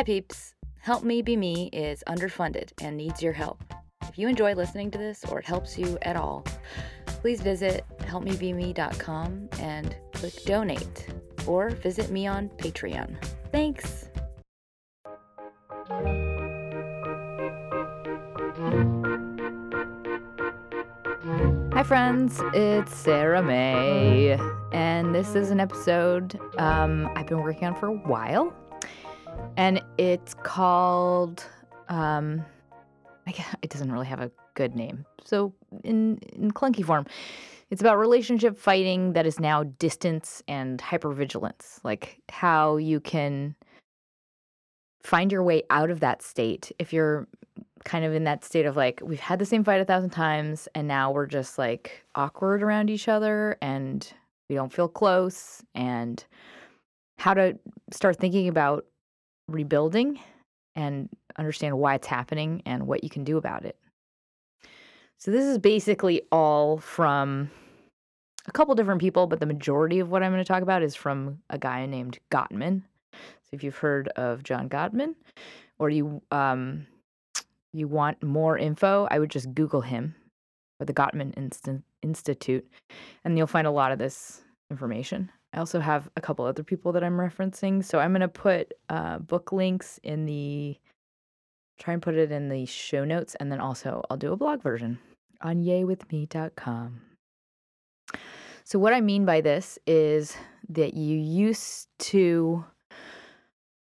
Hi, peeps. Help Me Be Me is underfunded and needs your help. If you enjoy listening to this or it helps you at all, please visit helpmebeme.com and click donate or visit me on Patreon. Thanks. Hi, friends. It's Sarah May, and this is an episode um, I've been working on for a while, and it's called. Um, it doesn't really have a good name, so in in clunky form, it's about relationship fighting that is now distance and hypervigilance, like how you can find your way out of that state if you're kind of in that state of like we've had the same fight a thousand times and now we're just like awkward around each other and we don't feel close and how to start thinking about rebuilding and understand why it's happening and what you can do about it. So this is basically all from a couple different people, but the majority of what I'm going to talk about is from a guy named Gottman. So if you've heard of John Gottman or you um you want more info, I would just Google him or the Gottman Inst- Institute, and you'll find a lot of this information. I also have a couple other people that I'm referencing. So I'm going to put uh, book links in the, try and put it in the show notes, and then also I'll do a blog version on yaywithme.com. So, what I mean by this is that you used to,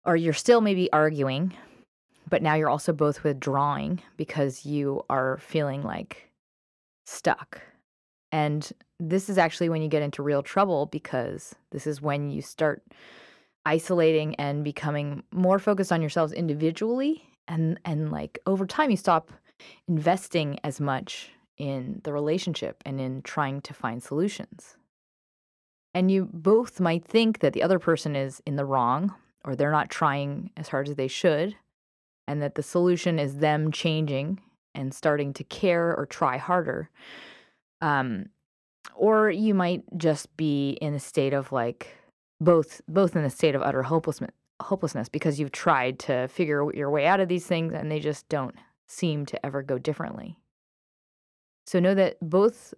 or you're still maybe arguing but now you're also both withdrawing because you are feeling like stuck. And this is actually when you get into real trouble because this is when you start isolating and becoming more focused on yourselves individually and and like over time you stop investing as much in the relationship and in trying to find solutions. And you both might think that the other person is in the wrong or they're not trying as hard as they should and that the solution is them changing and starting to care or try harder. Um, or you might just be in a state of like both both in a state of utter hopelessness hopelessness because you've tried to figure your way out of these things and they just don't seem to ever go differently. So know that both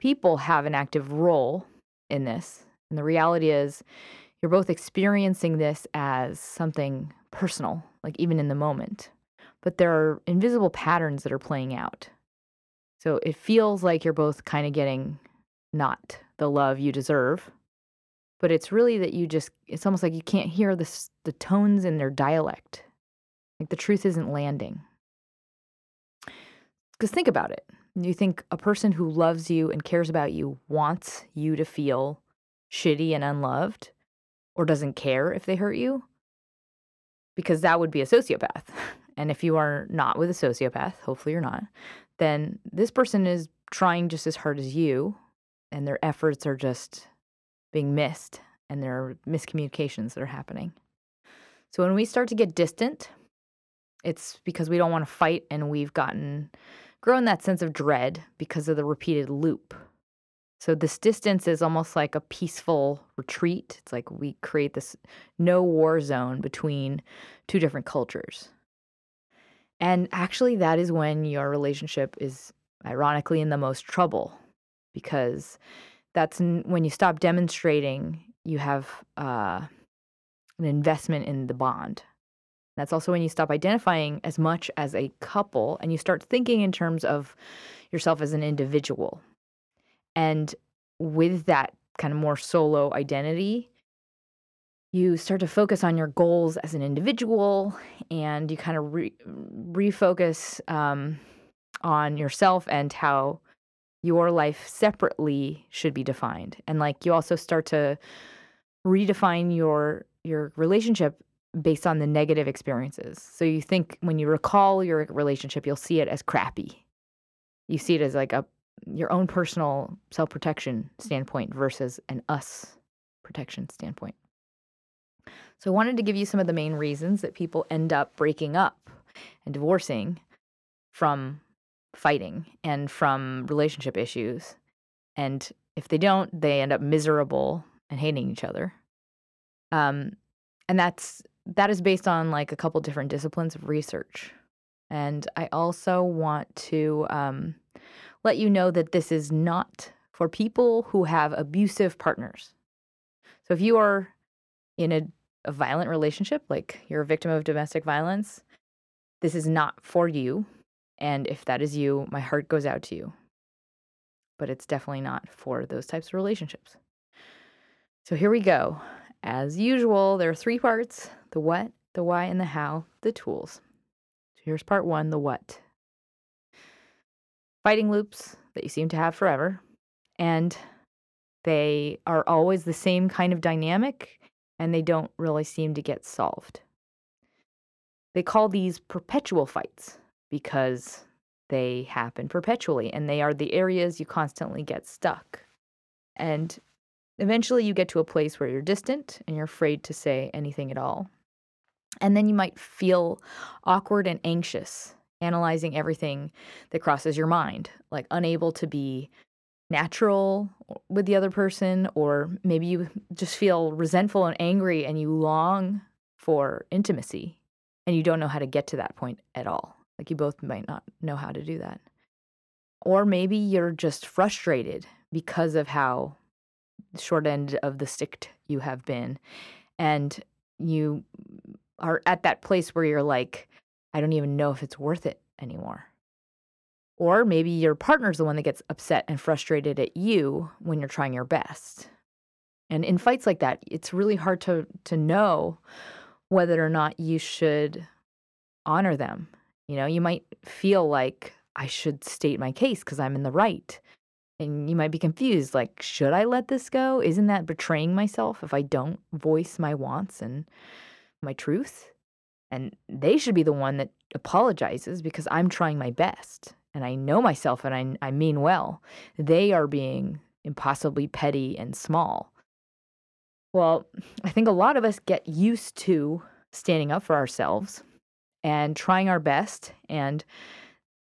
people have an active role in this. And the reality is you're both experiencing this as something personal, like even in the moment. But there are invisible patterns that are playing out. So it feels like you're both kind of getting not the love you deserve, but it's really that you just, it's almost like you can't hear the, the tones in their dialect. Like the truth isn't landing. Because think about it. You think a person who loves you and cares about you wants you to feel shitty and unloved or doesn't care if they hurt you? because that would be a sociopath. And if you are not with a sociopath, hopefully you're not, then this person is trying just as hard as you, and their efforts are just being missed, and there are miscommunications that are happening. So when we start to get distant, it's because we don't want to fight and we've gotten grown that sense of dread because of the repeated loop so this distance is almost like a peaceful retreat. It's like we create this no war zone between two different cultures. And actually, that is when your relationship is ironically in the most trouble because that's when you stop demonstrating you have uh, an investment in the bond. That's also when you stop identifying as much as a couple and you start thinking in terms of yourself as an individual. And with that kind of more solo identity, you start to focus on your goals as an individual and you kind of re- refocus um, on yourself and how your life separately should be defined and like you also start to redefine your your relationship based on the negative experiences. So you think when you recall your relationship, you'll see it as crappy. You see it as like a your own personal self-protection standpoint versus an us protection standpoint. So I wanted to give you some of the main reasons that people end up breaking up and divorcing from fighting and from relationship issues. And if they don't, they end up miserable and hating each other. Um, and that's that is based on like a couple different disciplines of research. And I also want to um, let you know that this is not for people who have abusive partners. So if you are in a, a violent relationship, like you're a victim of domestic violence, this is not for you. And if that is you, my heart goes out to you. But it's definitely not for those types of relationships. So here we go. As usual, there are three parts the what, the why, and the how, the tools. So here's part one the what. Fighting loops that you seem to have forever, and they are always the same kind of dynamic, and they don't really seem to get solved. They call these perpetual fights because they happen perpetually, and they are the areas you constantly get stuck. And Eventually, you get to a place where you're distant and you're afraid to say anything at all. And then you might feel awkward and anxious, analyzing everything that crosses your mind, like unable to be natural with the other person, or maybe you just feel resentful and angry and you long for intimacy and you don't know how to get to that point at all. Like you both might not know how to do that. Or maybe you're just frustrated because of how short end of the stick you have been and you are at that place where you're like i don't even know if it's worth it anymore or maybe your partner's the one that gets upset and frustrated at you when you're trying your best and in fights like that it's really hard to to know whether or not you should honor them you know you might feel like i should state my case because i'm in the right and you might be confused like, should I let this go? Isn't that betraying myself if I don't voice my wants and my truth? And they should be the one that apologizes because I'm trying my best and I know myself and I, I mean well. They are being impossibly petty and small. Well, I think a lot of us get used to standing up for ourselves and trying our best and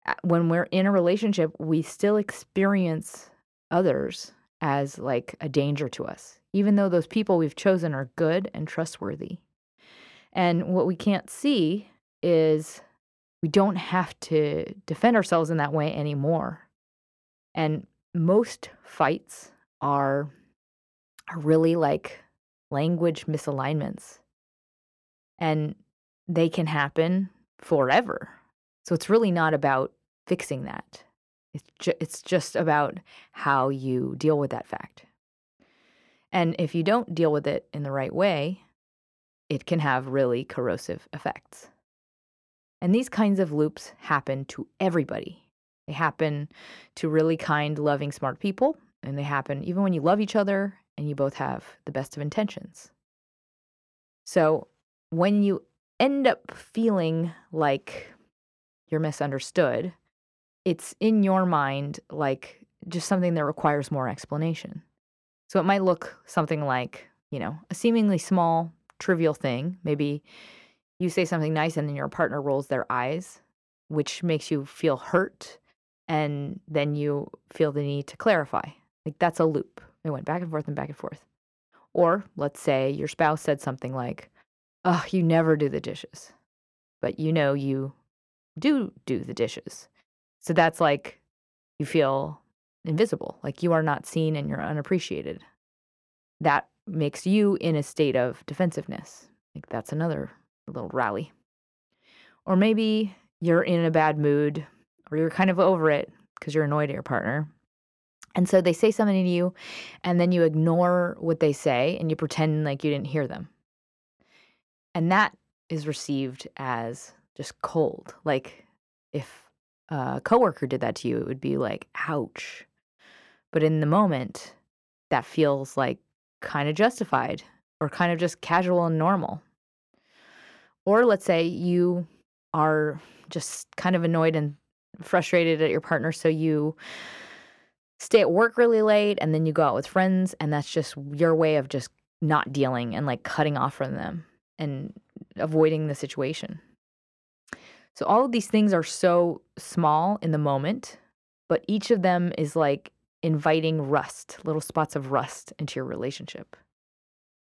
uh, when we're in a relationship, we still experience others as like a danger to us, even though those people we've chosen are good and trustworthy. And what we can't see is we don't have to defend ourselves in that way anymore. And most fights are, are really like language misalignments. And they can happen forever. So it's really not about fixing that. It's, ju- it's just about how you deal with that fact. And if you don't deal with it in the right way, it can have really corrosive effects. And these kinds of loops happen to everybody. They happen to really kind, loving, smart people, and they happen even when you love each other and you both have the best of intentions. So when you end up feeling like you're misunderstood, it's in your mind like just something that requires more explanation. So it might look something like, you know, a seemingly small, trivial thing. Maybe you say something nice and then your partner rolls their eyes, which makes you feel hurt. And then you feel the need to clarify. Like that's a loop. It went back and forth and back and forth. Or let's say your spouse said something like, Oh, you never do the dishes. But you know you do do the dishes. So that's like you feel invisible, like you are not seen and you're unappreciated. That makes you in a state of defensiveness. Like that's another little rally. Or maybe you're in a bad mood or you're kind of over it because you're annoyed at your partner. And so they say something to you and then you ignore what they say and you pretend like you didn't hear them. And that is received as just cold. Like if a coworker did that to you, it would be like, ouch. But in the moment, that feels like kind of justified or kind of just casual and normal. Or let's say you are just kind of annoyed and frustrated at your partner, so you stay at work really late and then you go out with friends, and that's just your way of just not dealing and like cutting off from them and avoiding the situation. So, all of these things are so small in the moment, but each of them is like inviting rust, little spots of rust into your relationship.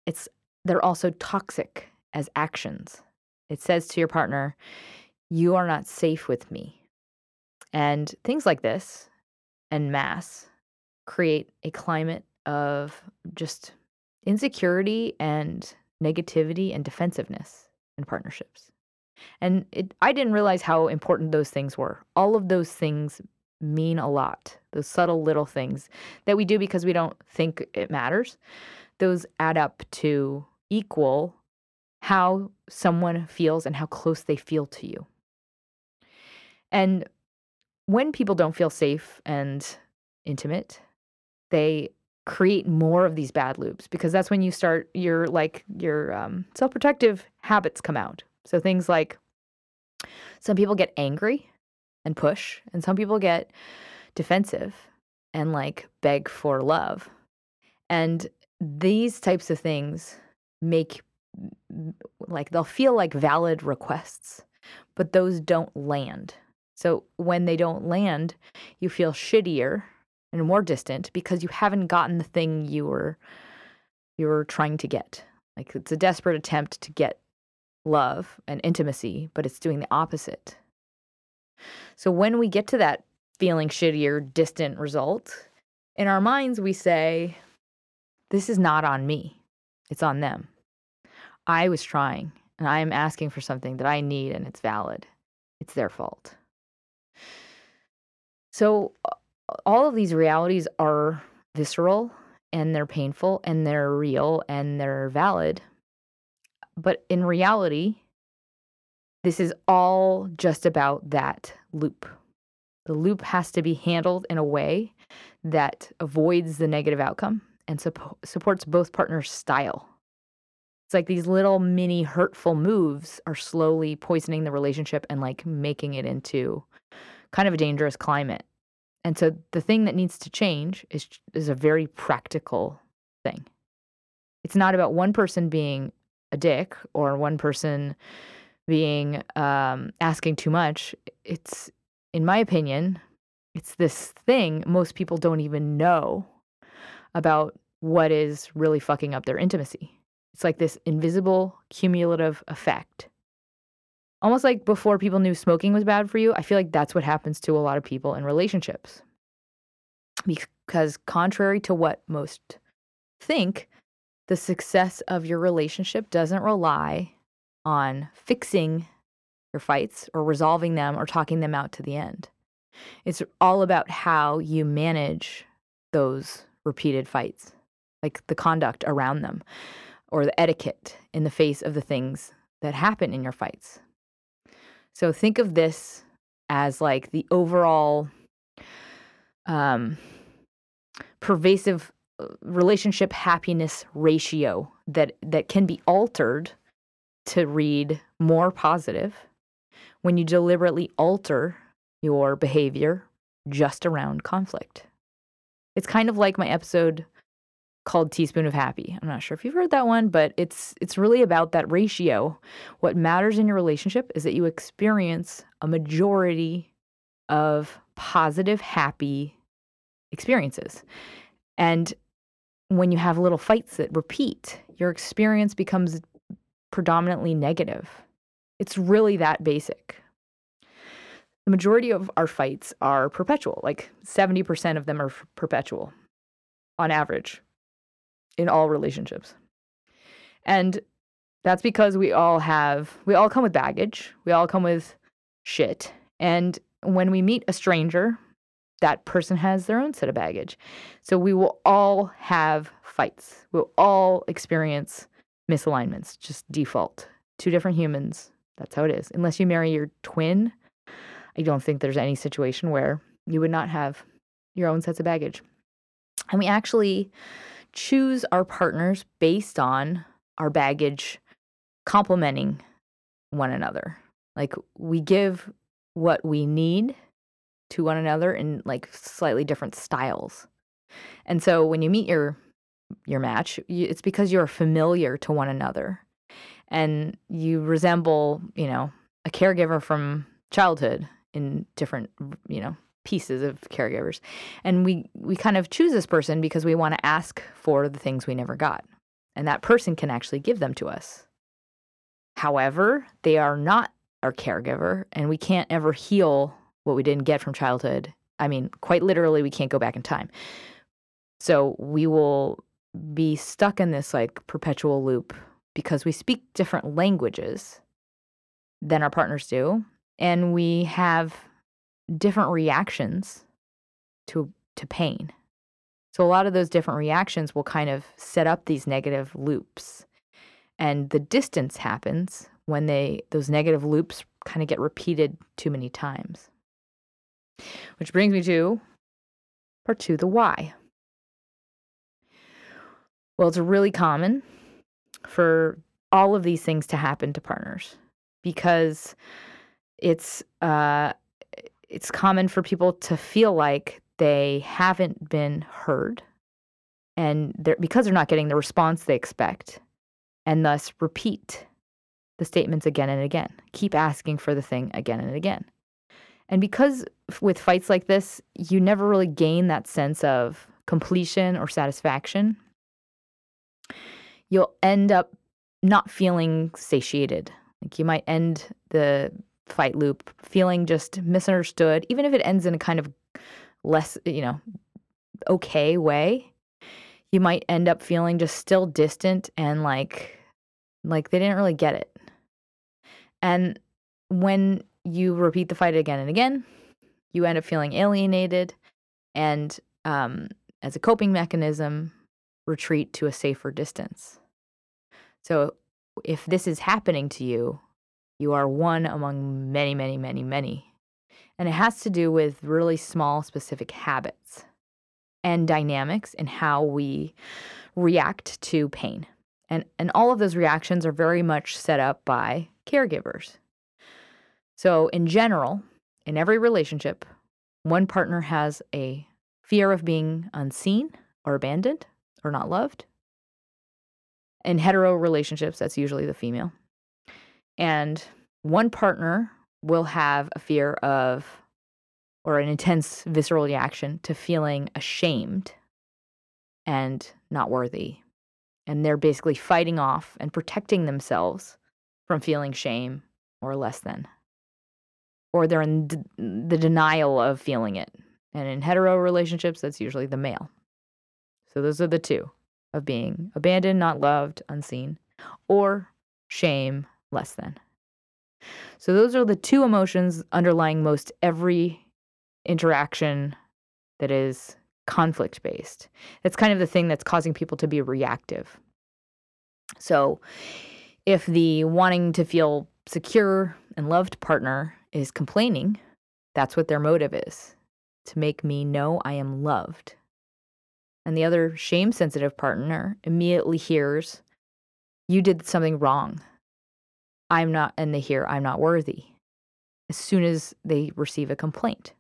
It's they're also toxic as actions. It says to your partner, "You are not safe with me." And things like this and mass create a climate of just insecurity and negativity and defensiveness in partnerships. And it, I didn't realize how important those things were. All of those things mean a lot. Those subtle little things that we do because we don't think it matters, those add up to equal how someone feels and how close they feel to you. And when people don't feel safe and intimate, they create more of these bad loops because that's when you start your like your um, self-protective habits come out so things like some people get angry and push and some people get defensive and like beg for love and these types of things make like they'll feel like valid requests but those don't land so when they don't land you feel shittier and more distant because you haven't gotten the thing you were you were trying to get. Like it's a desperate attempt to get love and intimacy, but it's doing the opposite. So when we get to that feeling shittier, distant result, in our minds we say, This is not on me. It's on them. I was trying and I am asking for something that I need and it's valid. It's their fault. So all of these realities are visceral and they're painful and they're real and they're valid. But in reality, this is all just about that loop. The loop has to be handled in a way that avoids the negative outcome and supp- supports both partners' style. It's like these little mini hurtful moves are slowly poisoning the relationship and like making it into kind of a dangerous climate. And so the thing that needs to change is is a very practical thing. It's not about one person being a dick or one person being um, asking too much. It's, in my opinion, it's this thing most people don't even know about what is really fucking up their intimacy. It's like this invisible cumulative effect almost like before people knew smoking was bad for you, I feel like that's what happens to a lot of people in relationships. Because, contrary to what most think, the success of your relationship doesn't rely on fixing your fights or resolving them or talking them out to the end. It's all about how you manage those repeated fights, like the conduct around them or the etiquette in the face of the things that happen in your fights. So think of this as like the overall um, pervasive uh, relationship happiness ratio that that can be altered to read more positive when you deliberately alter your behavior just around conflict. It's kind of like my episode called Teaspoon of Happy. I'm not sure if you've heard that one, but it's it's really about that ratio. What matters in your relationship is that you experience a majority of positive, happy experiences. And when you have little fights that repeat, your experience becomes predominantly negative. It's really that basic. The majority of our fights are perpetual, like 70% of them are perpetual on average in all relationships. And that's because we all have, we all come with baggage, we all come with shit. And when we meet a stranger, that person has their own set of baggage. So we will all have fights. We'll all experience misalignments, just default. Two different humans. That's how it is. Unless you marry your twin, I don't think there's any situation where you would not have your own sets of baggage. And we actually choose our partners based on our baggage complementing one another. Like we give what we need to one another in like slightly different styles. And so when you meet your your match, you, it's because you're familiar to one another and you resemble, you know, a caregiver from childhood in different, you know, pieces of caregivers. And we we kind of choose this person because we want to ask for the things we never got. And that person can actually give them to us. However, they are not our caregiver and we can't ever heal what we didn't get from childhood. I mean, quite literally we can't go back in time. So we will be stuck in this like perpetual loop because we speak different languages than our partners do and we have different reactions to to pain. So a lot of those different reactions will kind of set up these negative loops. And the distance happens when they those negative loops kind of get repeated too many times. Which brings me to part 2, the why. Well, it's really common for all of these things to happen to partners because it's uh, it's common for people to feel like they haven't been heard and they're, because they're not getting the response they expect and thus repeat the statements again and again keep asking for the thing again and again. And because with fights like this you never really gain that sense of completion or satisfaction you'll end up not feeling satiated. Like you might end the fight loop, feeling just misunderstood, even if it ends in a kind of less, you know, okay way, you might end up feeling just still distant and like like they didn't really get it. And when you repeat the fight again and again, you end up feeling alienated and um, as a coping mechanism, retreat to a safer distance. So if this is happening to you, you are one among many, many, many, many. And it has to do with really small, specific habits and dynamics and how we react to pain. And, and all of those reactions are very much set up by caregivers. So, in general, in every relationship, one partner has a fear of being unseen or abandoned or not loved. In hetero relationships, that's usually the female. And one partner will have a fear of or an intense visceral reaction to feeling ashamed and not worthy. And they're basically fighting off and protecting themselves from feeling shame or less than. Or they're in d- the denial of feeling it. And in hetero relationships, that's usually the male. So those are the two of being abandoned, not loved, unseen, or shame, less than. So those are the two emotions underlying most every interaction that is conflict based. It's kind of the thing that's causing people to be reactive. So if the wanting to feel secure and loved partner is complaining, that's what their motive is to make me know I am loved. And the other shame sensitive partner immediately hears, You did something wrong. I'm not, and they hear, I'm not worthy as soon as they receive a complaint.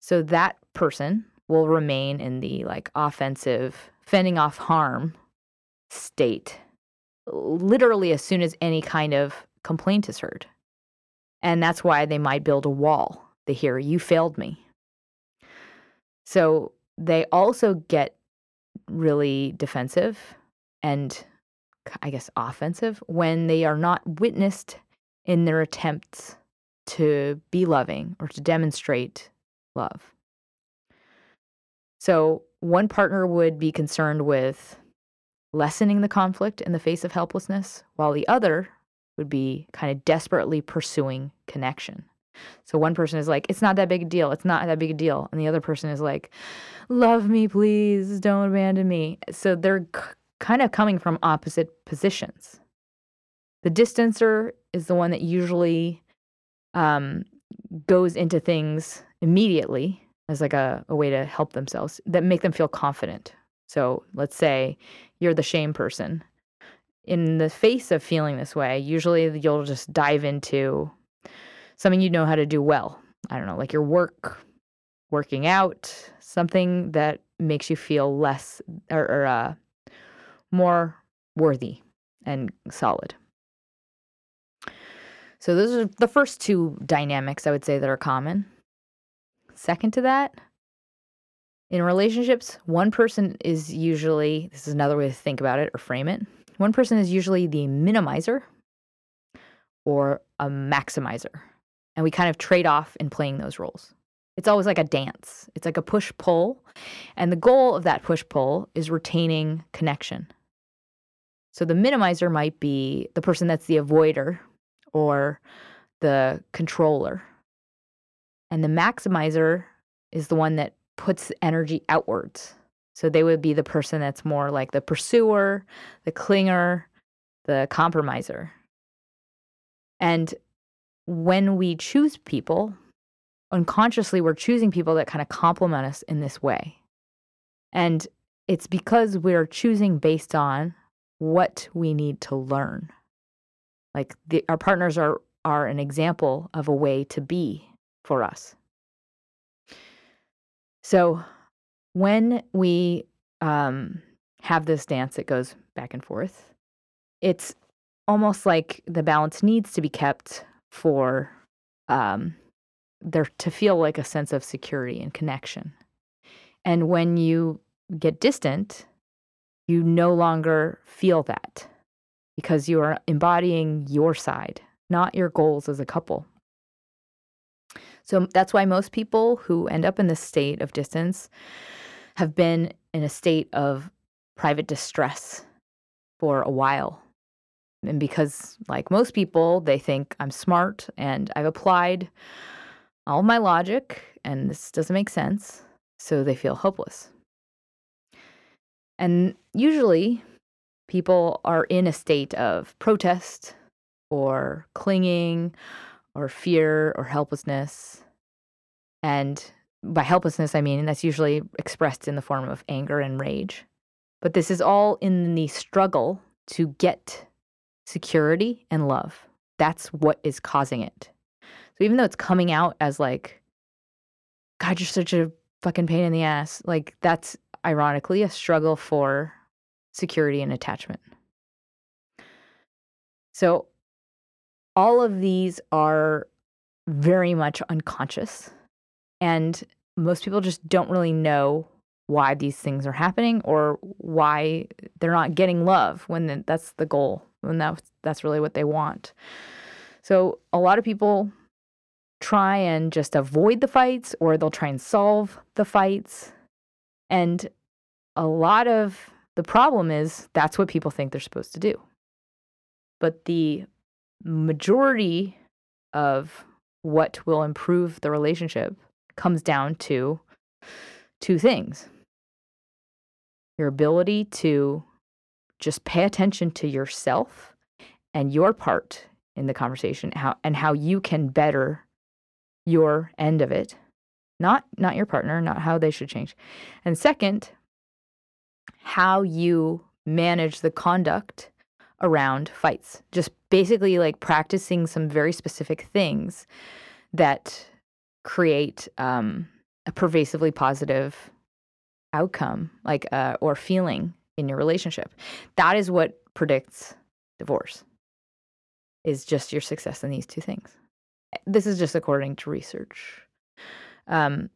So that person will remain in the like offensive, fending off harm state literally as soon as any kind of complaint is heard. And that's why they might build a wall. They hear, You failed me. So they also get really defensive and I guess, offensive when they are not witnessed in their attempts to be loving or to demonstrate love. So, one partner would be concerned with lessening the conflict in the face of helplessness, while the other would be kind of desperately pursuing connection. So one person is like, it's not that big a deal. It's not that big a deal. And the other person is like, love me, please. Don't abandon me. So they're kind of coming from opposite positions. The distancer is the one that usually um, goes into things immediately as like a, a way to help themselves that make them feel confident. So let's say you're the shame person. in the face of feeling this way, usually you'll just dive into something you know how to do well. I don't know, like your work, working out, something that makes you feel less or, or uh, more worthy and solid. So those are the first two dynamics I would say that are common. Second to that, in relationships, one person is usually, this is another way to think about it or frame it. One person is usually the minimizer or a maximizer. And we kind of trade off in playing those roles. It's always like a dance, it's like a push pull. And the goal of that push pull is retaining connection. So the minimizer might be the person that's the avoider or the controller. And the maximizer is the one that puts energy outwards. So they would be the person that's more like the pursuer, the clinger, the compromiser. And when we choose people, unconsciously we're choosing people that kind of complement us in this way. And it's because we're choosing based on what we need to learn. Like the, our partners are are an example of a way to be for us. So when we um, have this dance that goes back and forth, it's almost like the balance needs to be kept for um, there to feel like a sense of security and connection. And when you get distant, you no longer feel that because you are embodying your side, not your goals as a couple. So that's why most people who end up in this state of distance have been in a state of private distress for a while. And because, like most people, they think I'm smart and I've applied all my logic and this doesn't make sense. So they feel hopeless. And usually, people are in a state of protest or clinging or fear or helplessness. And by helplessness, I mean that's usually expressed in the form of anger and rage. But this is all in the struggle to get security and love. That's what is causing it. So even though it's coming out as like, God, you're such a fucking pain in the ass, like that's ironically a struggle for security and attachment. So all of these are very much unconscious. And most people just don't really know why these things are happening or why they're not getting love when that's the goal, when that's, that's really what they want. So a lot of people try and just avoid the fights or they'll try and solve the fights. And a lot of the problem is that's what people think they're supposed to do. But the majority of what will improve the relationship comes down to two things your ability to just pay attention to yourself and your part in the conversation how and how you can better your end of it not not your partner not how they should change. And second how you manage the conduct around fights. Just basically like practicing some very specific things that create um, a pervasively positive outcome like uh, or feeling in your relationship. That is what predicts divorce is just your success in these two things. This is just according to research. Um,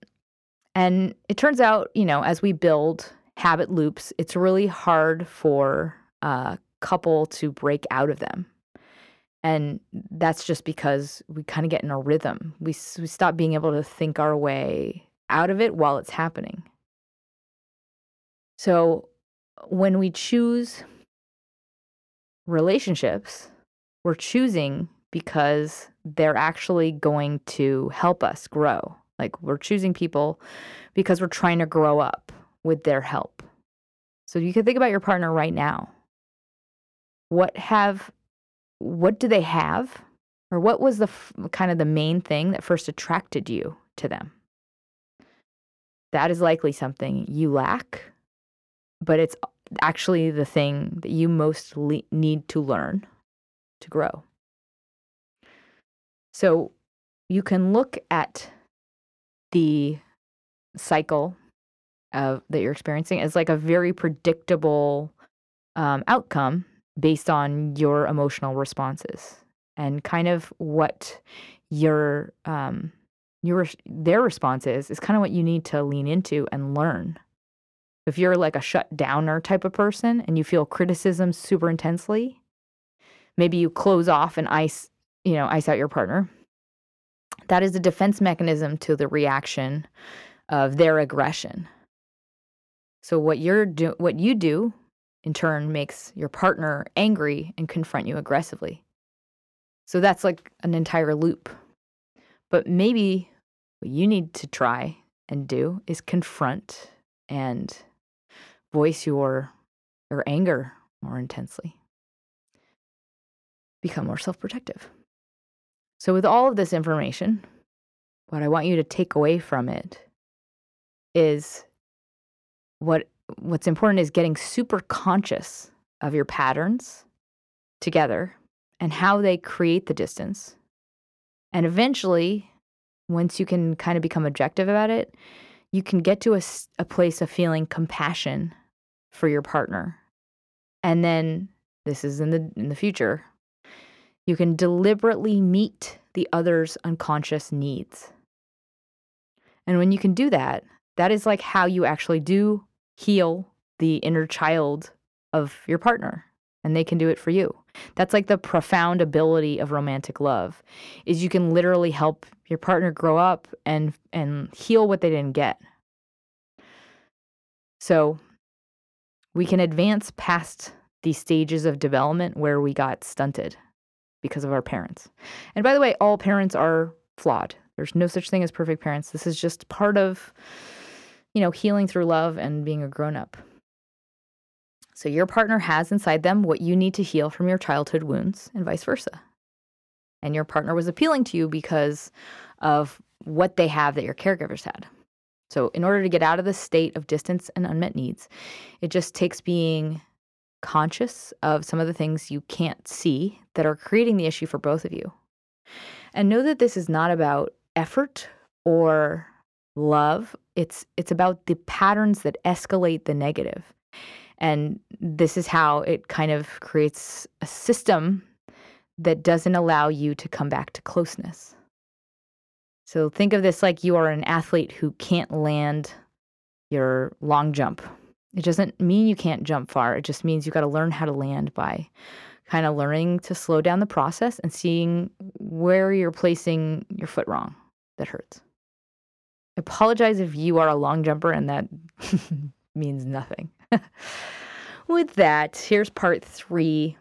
and it turns out, you know, as we build habit loops, it's really hard for a couple to break out of them. And that's just because we kind of get in a rhythm. We, we stop being able to think our way out of it while it's happening. So when we choose relationships, we're choosing because they're actually going to help us grow. Like we're choosing people because we're trying to grow up with their help. So you can think about your partner right now. What have what do they have or what was the kind of the main thing that first attracted you to them? That is likely something you lack, but it's actually the thing that you most le- need to learn to grow. So you can look at the cycle of, that you're experiencing is like a very predictable um, outcome based on your emotional responses and kind of what your um, your their response is is kind of what you need to lean into and learn. If you're like a shut downer type of person and you feel criticism super intensely, maybe you close off and ice, you know, ice out your partner. That is a defense mechanism to the reaction of their aggression. So what you're do what you do in turn makes your partner angry and confront you aggressively. So that's like an entire loop. But maybe what you need to try and do is confront and voice your your anger more intensely. Become more self-protective. So with all of this information, what I want you to take away from it is what what's important is getting super conscious of your patterns together and how they create the distance. And eventually, once you can kind of become objective about it, you can get to a, a place of feeling compassion for your partner. And then this is in the in the future. You can deliberately meet the other's unconscious needs. And when you can do that, that is like how you actually do heal the inner child of your partner and they can do it for you. That's like the profound ability of romantic love is you can literally help your partner grow up and and heal what they didn't get. So we can advance past these stages of development where we got stunted because of our parents. And by the way, all parents are flawed. There's no such thing as perfect parents. This is just part of you know, healing through love and being a grown up. So your partner has inside them what you need to heal from your childhood wounds and vice versa. And your partner was appealing to you because of what they have that your caregivers had. So, in order to get out of this state of distance and unmet needs, it just takes being conscious of some of the things you can't see that are creating the issue for both of you. And know that this is not about effort or love. It's it's about the patterns that escalate the negative. And this is how it kind of creates a system that doesn't allow you to come back to closeness. So think of this like you are an athlete who can't land your long jump it doesn't mean you can't jump far it just means you got to learn how to land by kind of learning to slow down the process and seeing where you're placing your foot wrong that hurts I apologize if you are a long jumper and that means nothing. With that, here's part three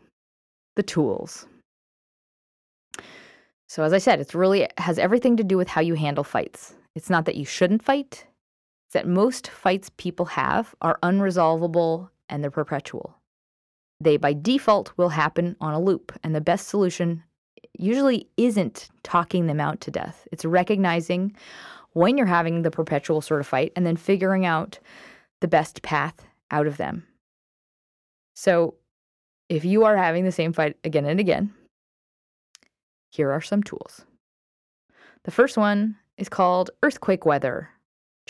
the tools. So, as I said, it's really has everything to do with how you handle fights. It's not that you shouldn't fight, that most fights people have are unresolvable and they're perpetual. They, by default, will happen on a loop, and the best solution usually isn't talking them out to death. It's recognizing when you're having the perpetual sort of fight and then figuring out the best path out of them. So, if you are having the same fight again and again, here are some tools. The first one is called earthquake weather.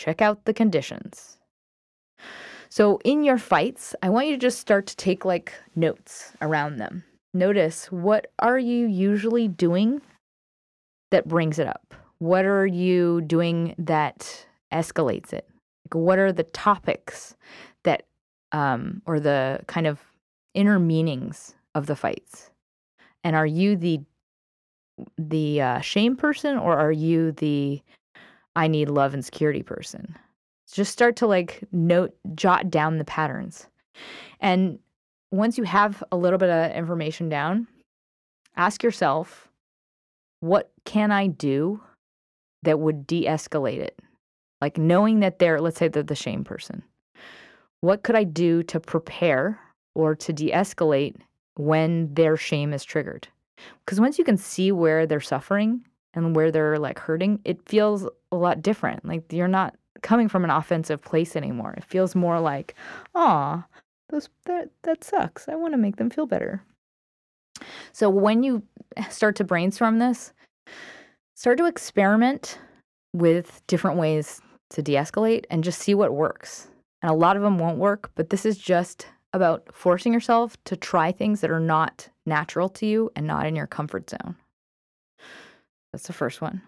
Check out the conditions. So, in your fights, I want you to just start to take like notes around them. Notice what are you usually doing that brings it up? What are you doing that escalates it? Like, what are the topics that, um, or the kind of inner meanings of the fights? And are you the the uh, shame person or are you the I need love and security person? Just start to like note, jot down the patterns. And once you have a little bit of information down, ask yourself, what can I do that would de escalate it? Like knowing that they're, let's say they're the shame person. What could I do to prepare or to de escalate when their shame is triggered? Because once you can see where they're suffering and where they're like hurting, it feels a lot different. Like you're not coming from an offensive place anymore. It feels more like, oh, those that that sucks. I want to make them feel better. So when you start to brainstorm this, start to experiment with different ways to de-escalate and just see what works. And a lot of them won't work, but this is just about forcing yourself to try things that are not natural to you and not in your comfort zone. That's the first one.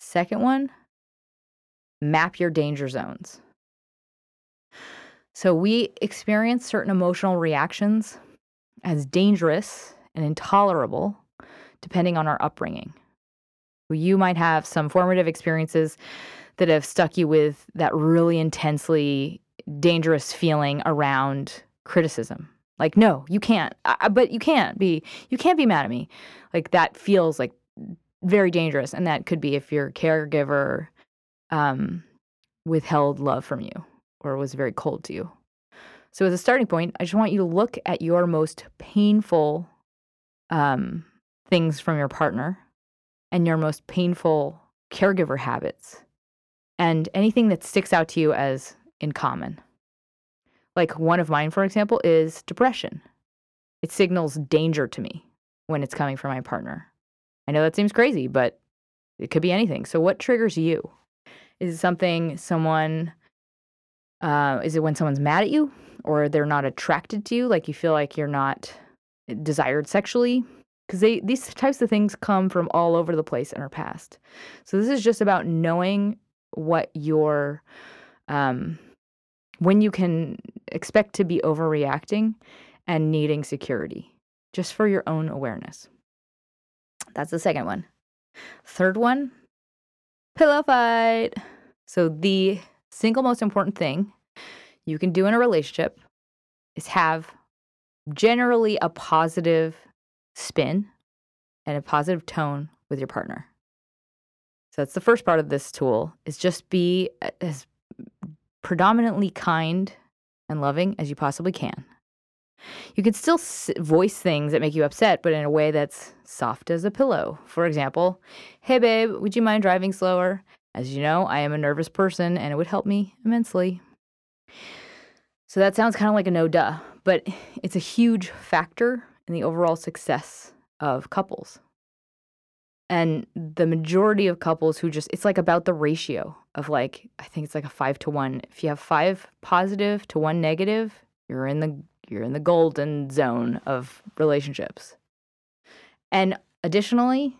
Second one, map your danger zones. So we experience certain emotional reactions as dangerous and intolerable depending on our upbringing. You might have some formative experiences that have stuck you with that really intensely dangerous feeling around criticism. Like, no, you can't. I, but you can't be. You can't be mad at me. Like that feels like very dangerous, and that could be if your caregiver um, withheld love from you or was very cold to you. So, as a starting point, I just want you to look at your most painful um, things from your partner and your most painful caregiver habits and anything that sticks out to you as in common. Like one of mine, for example, is depression. It signals danger to me when it's coming from my partner. I know that seems crazy, but it could be anything. So, what triggers you? Is it something someone, uh, is it when someone's mad at you or they're not attracted to you? Like you feel like you're not desired sexually? Because these types of things come from all over the place in our past. So, this is just about knowing what your um, when you can expect to be overreacting and needing security, just for your own awareness. That's the second one. Third one, pillow fight. So, the single most important thing you can do in a relationship is have generally a positive spin and a positive tone with your partner. So that's the first part of this tool is just be as predominantly kind and loving as you possibly can. You can still voice things that make you upset, but in a way that's soft as a pillow. For example, hey babe, would you mind driving slower? As you know, I am a nervous person and it would help me immensely. So that sounds kind of like a no duh, but it's a huge factor in the overall success of couples. And the majority of couples who just, it's like about the ratio of like, I think it's like a five to one. If you have five positive to one negative, you're in the you're in the golden zone of relationships. And additionally,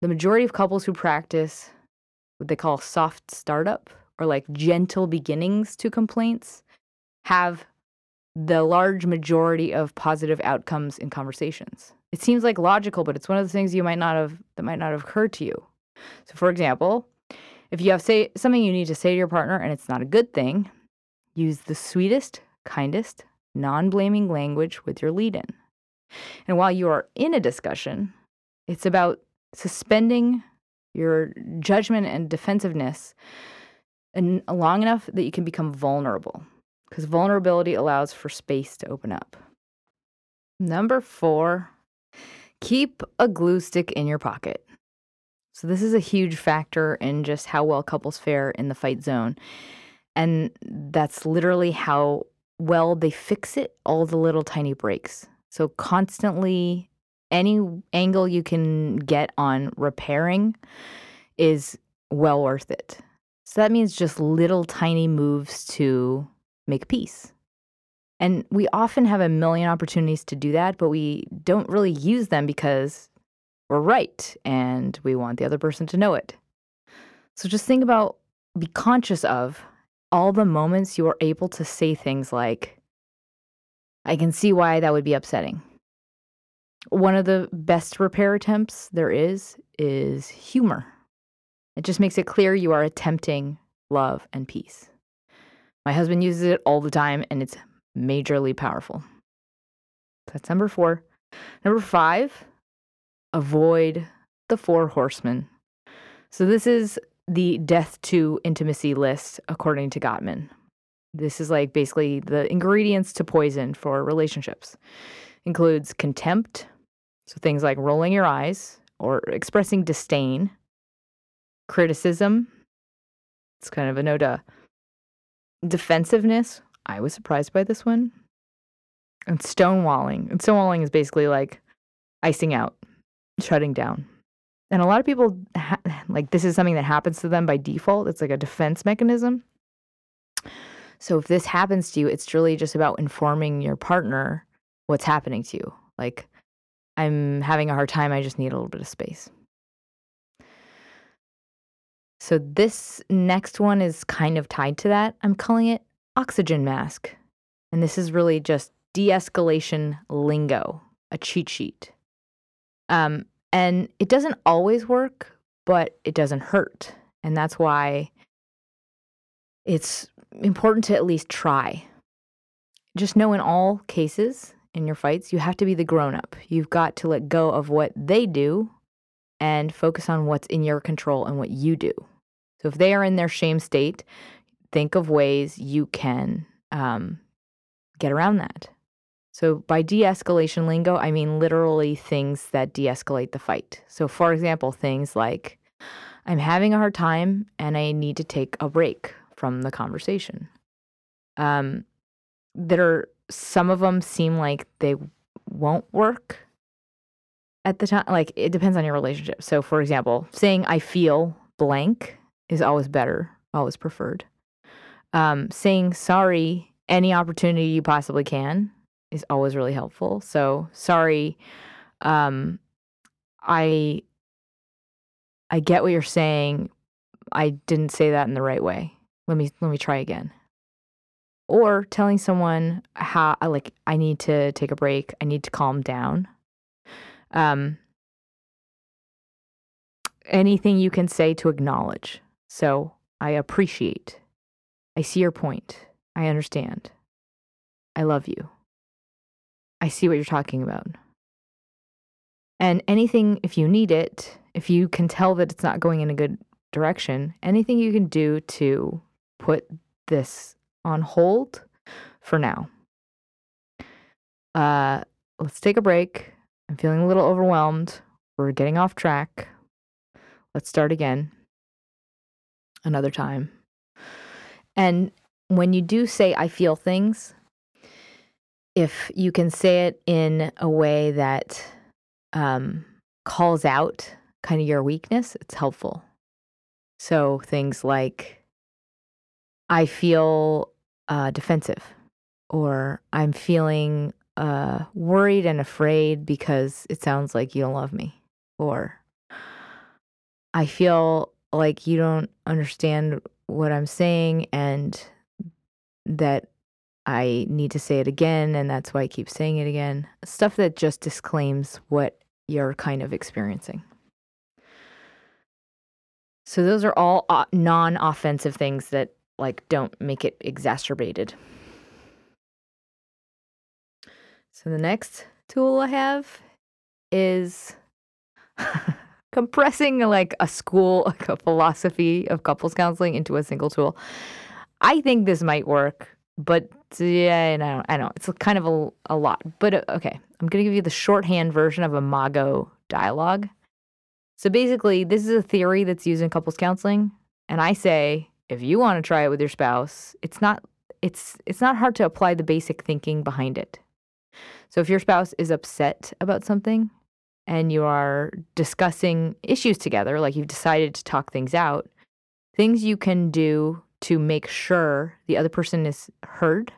the majority of couples who practice what they call soft startup or like gentle beginnings to complaints have the large majority of positive outcomes in conversations. It seems like logical, but it's one of the things you might not have that might not have occurred to you. So for example, if you have say something you need to say to your partner and it's not a good thing, use the sweetest, kindest, non-blaming language with your lead-in. And while you are in a discussion, it's about suspending your judgment and defensiveness and long enough that you can become vulnerable because vulnerability allows for space to open up. Number 4, keep a glue stick in your pocket. So, this is a huge factor in just how well couples fare in the fight zone. And that's literally how well they fix it, all the little tiny breaks. So, constantly, any angle you can get on repairing is well worth it. So, that means just little tiny moves to make peace. And we often have a million opportunities to do that, but we don't really use them because we're right and we want the other person to know it. So just think about, be conscious of all the moments you are able to say things like, I can see why that would be upsetting. One of the best repair attempts there is is humor. It just makes it clear you are attempting love and peace. My husband uses it all the time and it's majorly powerful. That's number four. Number five, avoid the four horsemen. So, this is the death to intimacy list, according to Gottman. This is like basically the ingredients to poison for relationships. Includes contempt, so things like rolling your eyes or expressing disdain, criticism, it's kind of a no duh, defensiveness, I was surprised by this one. And stonewalling. And stonewalling is basically like icing out, shutting down. And a lot of people, ha- like, this is something that happens to them by default. It's like a defense mechanism. So if this happens to you, it's really just about informing your partner what's happening to you. Like, I'm having a hard time. I just need a little bit of space. So this next one is kind of tied to that. I'm calling it oxygen mask. And this is really just de escalation lingo, a cheat sheet. Um, and it doesn't always work, but it doesn't hurt. And that's why it's important to at least try. Just know in all cases in your fights, you have to be the grown up. You've got to let go of what they do and focus on what's in your control and what you do. So if they are in their shame state, think of ways you can um, get around that. So by de-escalation lingo, I mean literally things that de-escalate the fight. So for example, things like I'm having a hard time and I need to take a break from the conversation. Um, are some of them seem like they won't work at the time. Like it depends on your relationship. So for example, saying I feel blank is always better, always preferred. Um, saying sorry any opportunity you possibly can is always really helpful. So sorry, um, I I get what you're saying. I didn't say that in the right way. Let me let me try again. Or telling someone how I like I need to take a break. I need to calm down. Um, anything you can say to acknowledge. So I appreciate. I see your point. I understand. I love you. I see what you're talking about. And anything, if you need it, if you can tell that it's not going in a good direction, anything you can do to put this on hold for now. Uh, let's take a break. I'm feeling a little overwhelmed. We're getting off track. Let's start again another time. And when you do say, I feel things, if you can say it in a way that um, calls out kind of your weakness, it's helpful. So things like, I feel uh, defensive, or I'm feeling uh, worried and afraid because it sounds like you don't love me, or I feel like you don't understand what I'm saying and that I need to say it again and that's why I keep saying it again. Stuff that just disclaims what you're kind of experiencing. So those are all uh, non-offensive things that like don't make it exacerbated. So the next tool I have is compressing like a school, like a philosophy of couples counseling into a single tool. I think this might work, but yeah, I know, I know it's kind of a, a lot. But uh, okay, I'm gonna give you the shorthand version of Imago dialogue. So basically, this is a theory that's used in couples counseling, and I say if you want to try it with your spouse, it's not it's it's not hard to apply the basic thinking behind it. So if your spouse is upset about something, and you are discussing issues together, like you've decided to talk things out, things you can do to make sure the other person is heard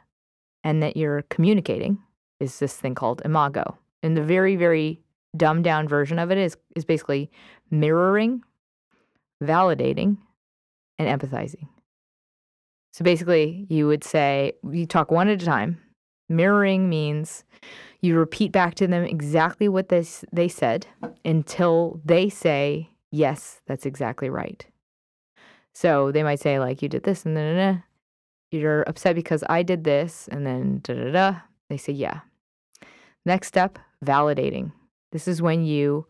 and that you're communicating is this thing called imago. And the very, very dumbed down version of it is, is basically mirroring, validating, and empathizing. So basically, you would say, you talk one at a time. Mirroring means you repeat back to them exactly what they, they said until they say, yes, that's exactly right. So they might say, like, you did this and then you're upset because I did this, and then da da da. They say, yeah. Next step, validating. This is when you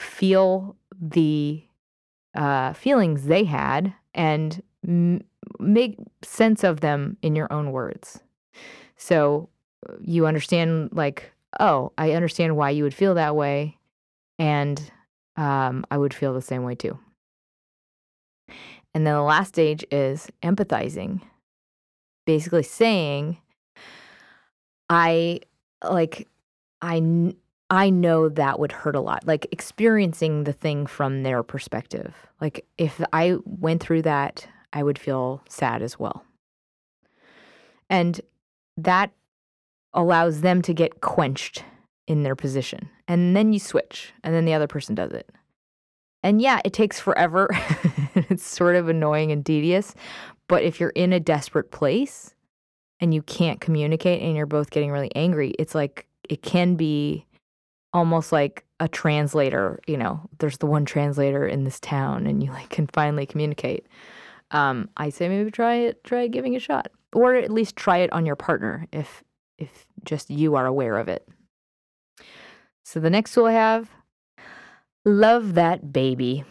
feel the uh, feelings they had and m- make sense of them in your own words. So you understand like oh i understand why you would feel that way and um, i would feel the same way too and then the last stage is empathizing basically saying, I like, I, I know that would hurt a lot. Like experiencing the thing from their perspective. Like if I went through that, I would feel sad as well. And that allows them to get quenched in their position. And then you switch, and then the other person does it. And yeah, it takes forever. it's sort of annoying and tedious. But if you're in a desperate place and you can't communicate and you're both getting really angry, it's like it can be almost like a translator. You know, there's the one translator in this town and you like can finally communicate. Um, I say maybe try it, try giving a shot. Or at least try it on your partner if if just you are aware of it. So the next tool I have love that baby.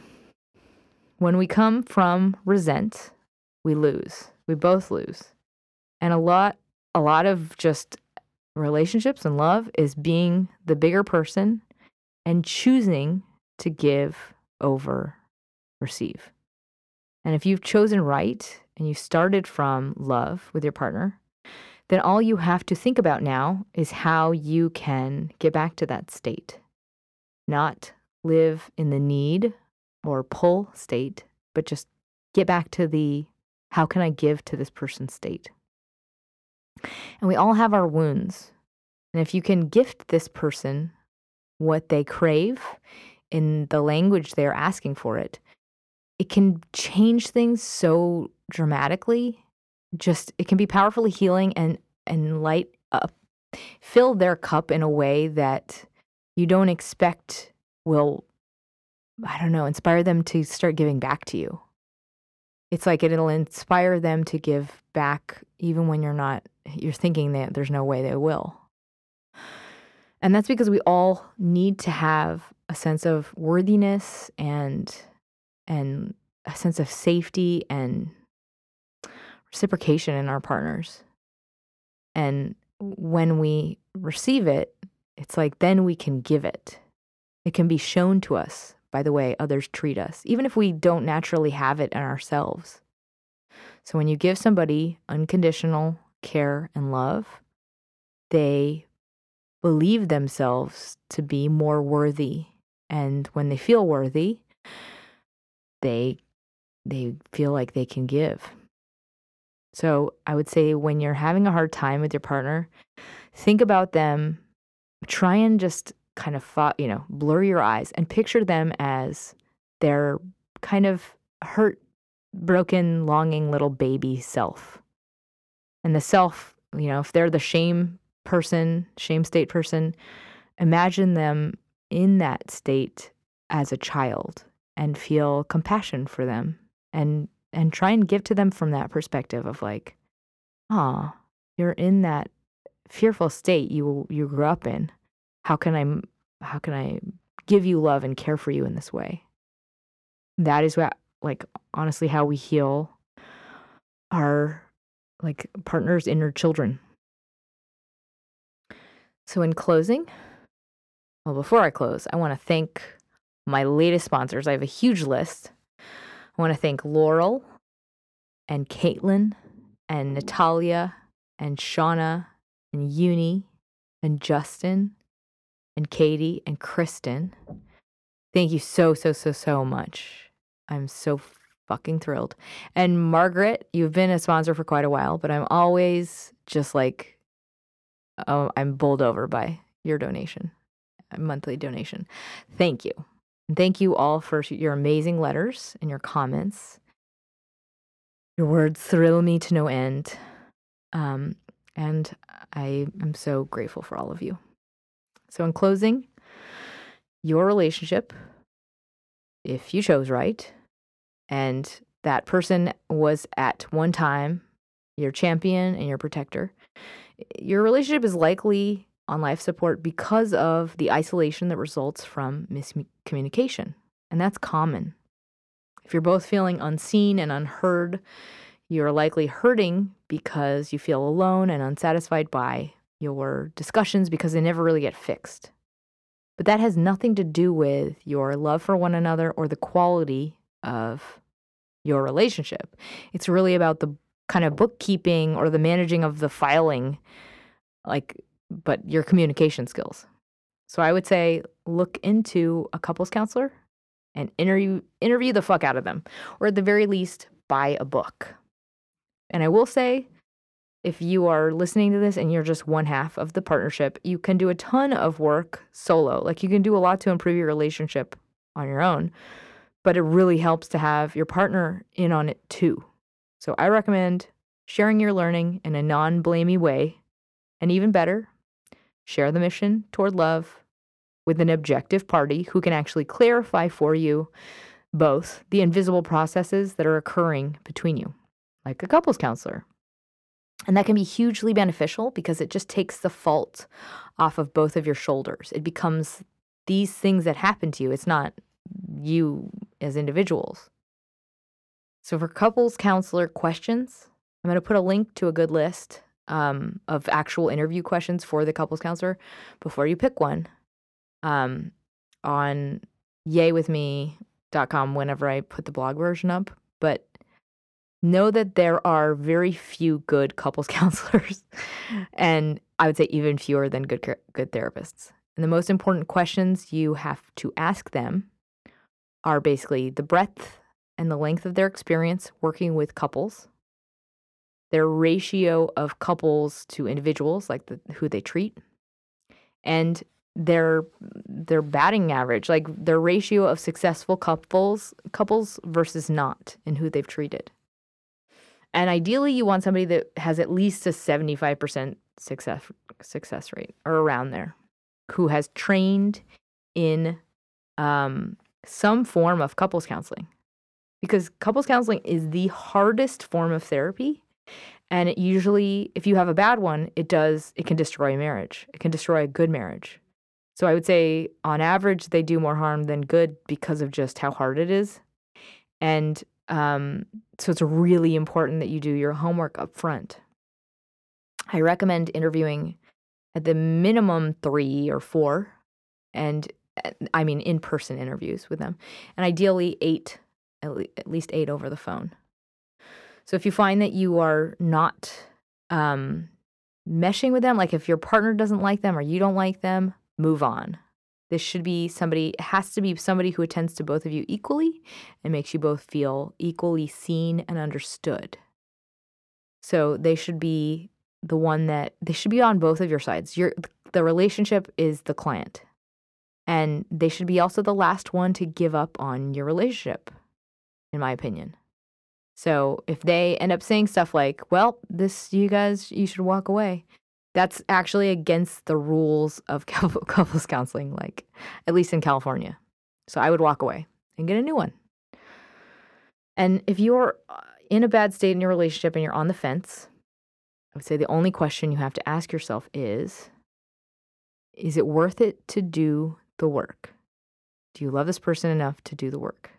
When we come from resent, we lose. We both lose. And a lot a lot of just relationships and love is being the bigger person and choosing to give over receive. And if you've chosen right and you started from love with your partner, then all you have to think about now is how you can get back to that state. Not live in the need or pull state, but just get back to the how can I give to this person state. And we all have our wounds. And if you can gift this person what they crave in the language they're asking for it, it can change things so dramatically. Just it can be powerfully healing and and light up fill their cup in a way that you don't expect will I don't know, inspire them to start giving back to you. It's like it'll inspire them to give back even when you're not you're thinking that there's no way they will. And that's because we all need to have a sense of worthiness and and a sense of safety and reciprocation in our partners. And when we receive it, it's like then we can give it. It can be shown to us by the way others treat us, even if we don't naturally have it in ourselves. So when you give somebody unconditional care and love, they believe themselves to be more worthy. And when they feel worthy, they they feel like they can give. So I would say when you're having a hard time with your partner, think about them, try and just kind of you know, blur your eyes and picture them as their kind of hurt, broken, longing little baby self. And the self, you know, if they're the shame person, shame state person, imagine them in that state as a child and feel compassion for them and and try and give to them from that perspective of like ah you're in that fearful state you you grew up in how can i how can i give you love and care for you in this way that is what like honestly how we heal our like partners inner children so in closing well before i close i want to thank my latest sponsors. I have a huge list. I want to thank Laurel and Caitlin and Natalia and Shauna and Uni and Justin and Katie and Kristen. Thank you so, so, so, so much. I'm so fucking thrilled. And Margaret, you've been a sponsor for quite a while, but I'm always just like, oh, I'm bowled over by your donation, monthly donation. Thank you. And thank you all for your amazing letters and your comments. Your words thrill me to no end. Um, and I am so grateful for all of you. So, in closing, your relationship, if you chose right, and that person was at one time your champion and your protector, your relationship is likely on life support because of the isolation that results from miscommunication. And that's common. If you're both feeling unseen and unheard, you're likely hurting because you feel alone and unsatisfied by your discussions because they never really get fixed. But that has nothing to do with your love for one another or the quality of your relationship. It's really about the kind of bookkeeping or the managing of the filing, like, but your communication skills. So I would say look into a couples counselor and interview interview the fuck out of them, or at the very least, buy a book. And I will say, if you are listening to this and you're just one half of the partnership, you can do a ton of work solo. Like you can do a lot to improve your relationship on your own, but it really helps to have your partner in on it too. So I recommend sharing your learning in a non blamey way, and even better, share the mission toward love with an objective party who can actually clarify for you both the invisible processes that are occurring between you, like a couples counselor. And that can be hugely beneficial because it just takes the fault off of both of your shoulders. It becomes these things that happen to you. It's not you as individuals. So, for couples counselor questions, I'm going to put a link to a good list um, of actual interview questions for the couples counselor before you pick one um, on yaywithme.com whenever I put the blog version up. But know that there are very few good couples counselors, and I would say even fewer than good good therapists. And the most important questions you have to ask them are basically the breadth and the length of their experience working with couples, their ratio of couples to individuals, like the, who they treat, and their their batting average, like their ratio of successful couples couples versus not, and who they've treated. And ideally, you want somebody that has at least a seventy five percent success success rate or around there, who has trained in um, some form of couples counseling. Because couples counseling is the hardest form of therapy and it usually if you have a bad one it does it can destroy a marriage. It can destroy a good marriage. So i would say on average they do more harm than good because of just how hard it is and um, so it's really important that you do your homework up front i recommend interviewing at the minimum three or four and I mean, in person interviews with them, and ideally eight, at least eight over the phone. So if you find that you are not um, meshing with them, like if your partner doesn't like them or you don't like them, move on. This should be somebody, it has to be somebody who attends to both of you equally and makes you both feel equally seen and understood. So they should be the one that they should be on both of your sides. Your the relationship is the client. And they should be also the last one to give up on your relationship, in my opinion. So if they end up saying stuff like, well, this, you guys, you should walk away, that's actually against the rules of couples counseling, like at least in California. So I would walk away and get a new one. And if you're uh, in a bad state in your relationship and you're on the fence, I would say the only question you have to ask yourself is Is it worth it to do the work? Do you love this person enough to do the work?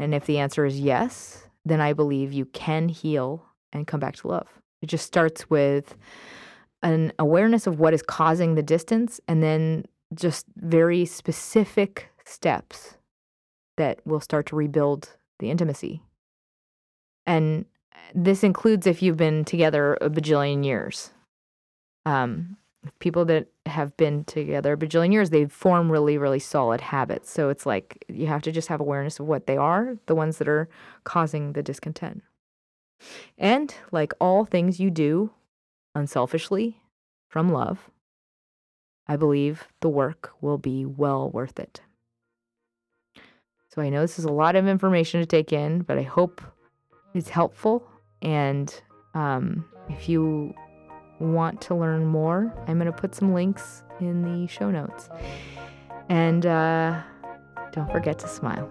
And if the answer is yes, then I believe you can heal and come back to love. It just starts with an awareness of what is causing the distance and then just very specific steps that will start to rebuild the intimacy. And this includes if you've been together a bajillion years. Um, people that have been together a bajillion years, they form really, really solid habits. So it's like you have to just have awareness of what they are, the ones that are causing the discontent. And like all things you do unselfishly from love, I believe the work will be well worth it. So I know this is a lot of information to take in, but I hope it's helpful. And um, if you want to learn more, I'm going to put some links in the show notes. And uh, don't forget to smile.